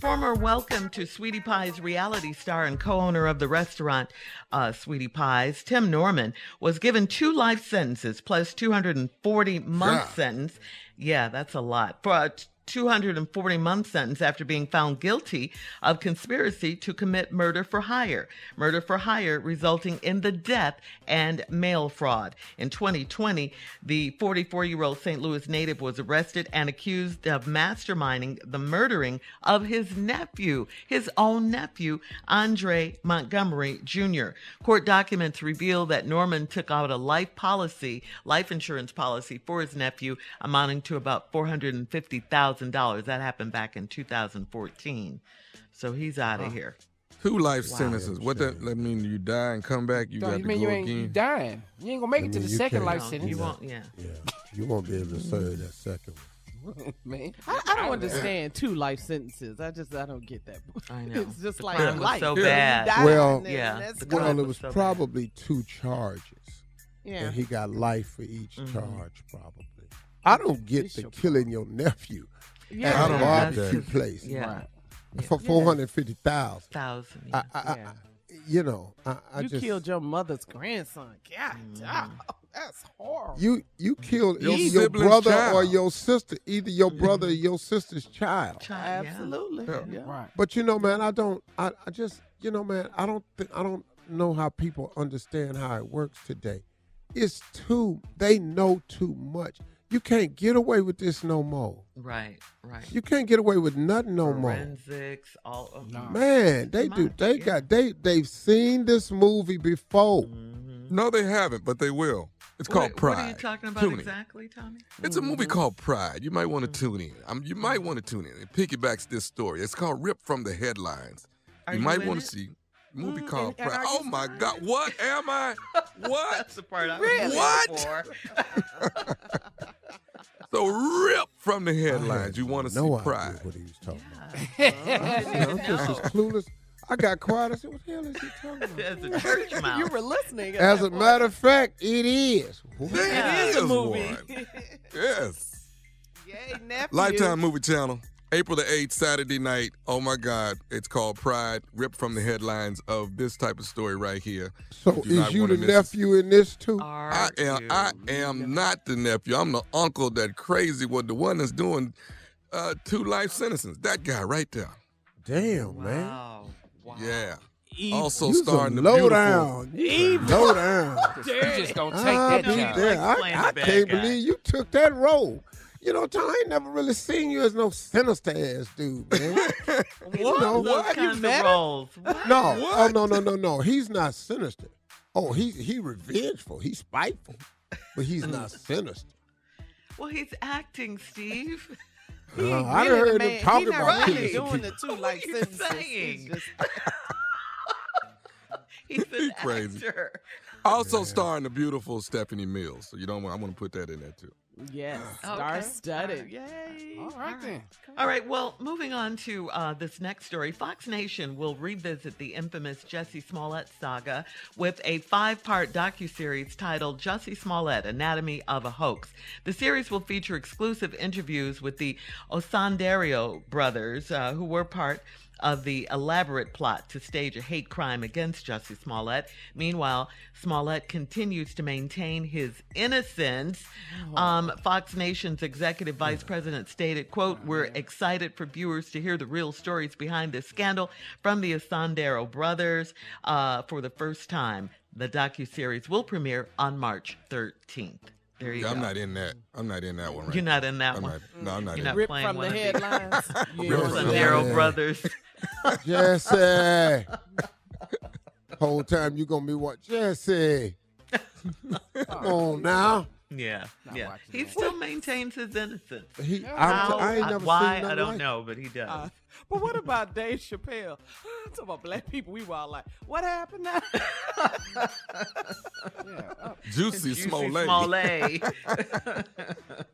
Former welcome to Sweetie Pie's reality star and co owner of the restaurant uh, Sweetie Pie's, Tim Norman, was given two life sentences plus 240 month Yeah. sentence. Yeah, that's a lot. For a 240 month sentence after being found guilty of conspiracy to commit murder for hire. Murder for hire resulting in the death and mail fraud. In 2020, the 44 year old St. Louis native was arrested and accused of masterminding the murdering of his nephew, his own nephew, Andre Montgomery Jr. Court documents reveal that Norman took out a life policy, life insurance policy for his nephew amounting to about $450,000. That happened back in 2014. So he's out of here. Two life sentences. What that, that mean? You die and come back. You Don't got you to mean go you ain't you dying? You ain't gonna make it to the second can't. life No, sentence. you won't, yeah. Yeah, you won't be able to serve that second one. man. I, I don't understand two life sentences. I just I don't get that. I know. It's just The like crime was life. so bad. Well- then Yeah, that's the gone. crime Well, it was was so bad. probably two charges, yeah. and he got life for each Mhm. charge, probably. I don't get the killing your nephew yeah. at I a don't get barbecue place Yeah. Right. for four hundred fifty thousand. Thousand. I, I, I, Yeah. you know, I, I you just killed your mother's grandson. God, Mm. damn, that's horrible. you you killed Your your brother child. or your sister, either your brother or your sister's child. Child. Absolutely. Yeah. Yeah. Right. But you know, man, I don't. I, I just, you know, man, I don't. Think, I don't know how people understand how it works today. It's too. They know too much. You can't get away with this no more. Right, right. You can't get away with nothing no more. Forensics, all of No. Man, they Too do. much, They yeah. got. They they've seen this movie before. Mhm. No, they haven't, but they will. It's called what, Pride. What are you talking about Tune in. exactly, Tommy? It's a movie called Pride. You might want Mm-hmm. to tune in. Um, you might want to tune in. It piggybacks this story. It's called Rip from the Headlines. Are you you might want to see a movie Mm, called and- and Pride. Oh my? God! What am I? What? That's the part I Really? was What? for. So rip from the headlines. You want to see no idea Pride? what he was talking about. I'm just as clueless. I got quiet. I said, "What the hell is he talking about?" As a church mouse. you were listening. As a point. matter of fact, it is. What? There It is a movie. one. Yes. Yay, nephew. Lifetime Movie Channel. April the 8th, Saturday night. Oh my God. It's called Pride. Ripped from the headlines of this type of story right here. So You is you the miss it. nephew in this too? Are I am you? I am not the nephew. I'm the uncle that crazy what the one that's doing uh, two life sentences. That guy right there. Damn, man. Wow. Wow. Yeah. Evil. Also You starring the low beautiful down. You some low down. You just gonna take I'll that be job. there. I, I can't guy. believe you took that role. You know, Tom, I ain't never really seen you as no sinister ass dude, man. What? You know, Those what? kinds met of him? roles. No, oh no, no, no, no. He's not sinister. Oh, he he revengeful. He's spiteful, but he's not sinister. Well, he's acting, Steve. He Uh, I done really heard him man- talking he not about really killing doing some the two What like are you saying? He's just He's an crazy. actor. Also starring the beautiful Stephanie Mills. So you don't want. I want to put that in there too. Yes, Okay. star studded. Yay! All right then. All right, well, moving on to uh, this next story. Fox Nation will revisit the infamous Jussie Smollett saga with a five part docuseries titled Jussie Smollett Anatomy of a Hoax. The series will feature exclusive interviews with the Osundairo brothers, uh, who were part of the elaborate plot to stage a hate crime against Jussie Smollett. Meanwhile, Smollett continues to maintain his innocence. Um, Fox Nation's executive vice president stated, quote, we're excited for viewers to hear the real stories behind this scandal from the Osundairo brothers uh, for the first time. The docuseries will premiere on March 13th. There you Yeah, go. I'm not in that. I'm not in that one. Right You're not in that I'm not- no, I'm not You're in not it. Ripped playing from one the of the- headlines. The You ain't Really? Osundairo Yeah. brothers. Jesse. Whole time you gonna be what? Jesse. Come on now. Yeah, yeah. He that. still maintains his innocence. He, I'm How, t- I ain't never why, seen I don't like know, but he does. Uh, but what about Dave Chappelle? Talk about black people, we were all like, "What happened now?" Yeah. uh, Juicy Juicy Smollett. Smollett.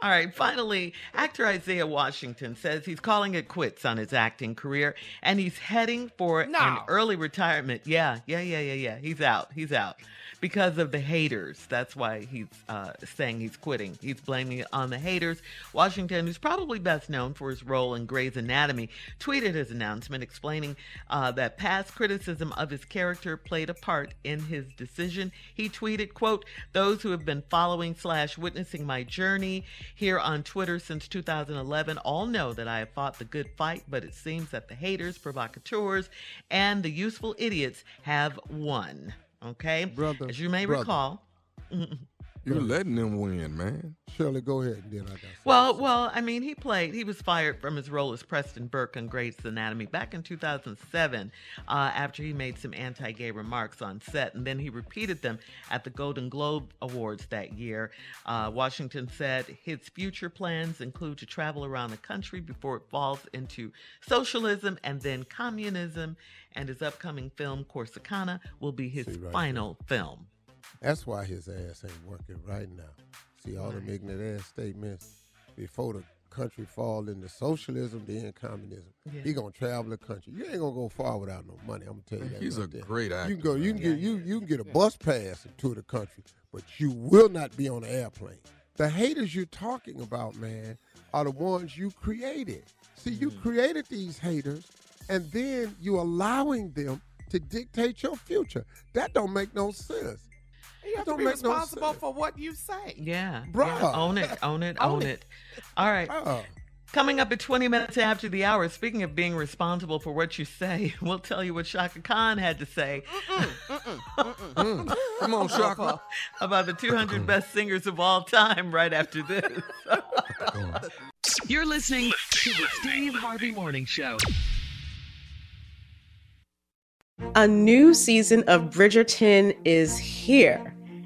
All right, finally, actor Isaiah Washington says he's calling it quits on his acting career and he's heading for an early retirement. Yeah, yeah, yeah, yeah, yeah. He's out. He's out because of the haters. That's why he's uh, saying he's quitting. He's blaming it on the haters. Washington, who's probably best known for his role in Grey's Anatomy, tweeted his announcement explaining uh, that past criticism of his character played a part in his decision. He tweeted, quote, those who have been following slash witnessing my journey here on Twitter since 2011 all know that I have fought the good fight, but it seems that the haters, provocateurs, and the useful idiots have won. Okay? Brother, As you may brother. recall, You're letting them win, man. Shirley, go ahead and then I got something. Well, well, I mean, he played. He was fired from his role as Preston Burke on Grey's Anatomy back in 2007, uh, after he made some anti-gay remarks on set, and then he repeated them at the Golden Globe Awards that year. Uh, Washington said his future plans include to travel around the country before it falls into socialism and then communism. And his upcoming film Corsicana will be his right final film. That's why his ass ain't working right now. See all them ignorant ass statements before the country fall into socialism, then communism. Yeah. He gonna travel the country. You ain't gonna go far without no money. I'm gonna tell you that. He's a there. great actor. You can go. You can Yeah, get you you can get a bus pass to the country, but you will not be on an airplane. The haters you're talking about, man, are the ones you created. See, you Mm-hmm. created these haters, and then you allowing them to dictate your future. That don't make no sense. You have to be make no responsible for what you say. Yeah, Bruh. yeah. own it, own it, own Own it. All right. Uh, Coming up at 20 minutes after the hour, speaking of being responsible for what you say, we'll tell you what Chaka Khan had to say Come on, Chaka. about the 200 best singers of all time right after this. You're listening to the Steve Harvey Morning Show. A new season of Bridgerton is here.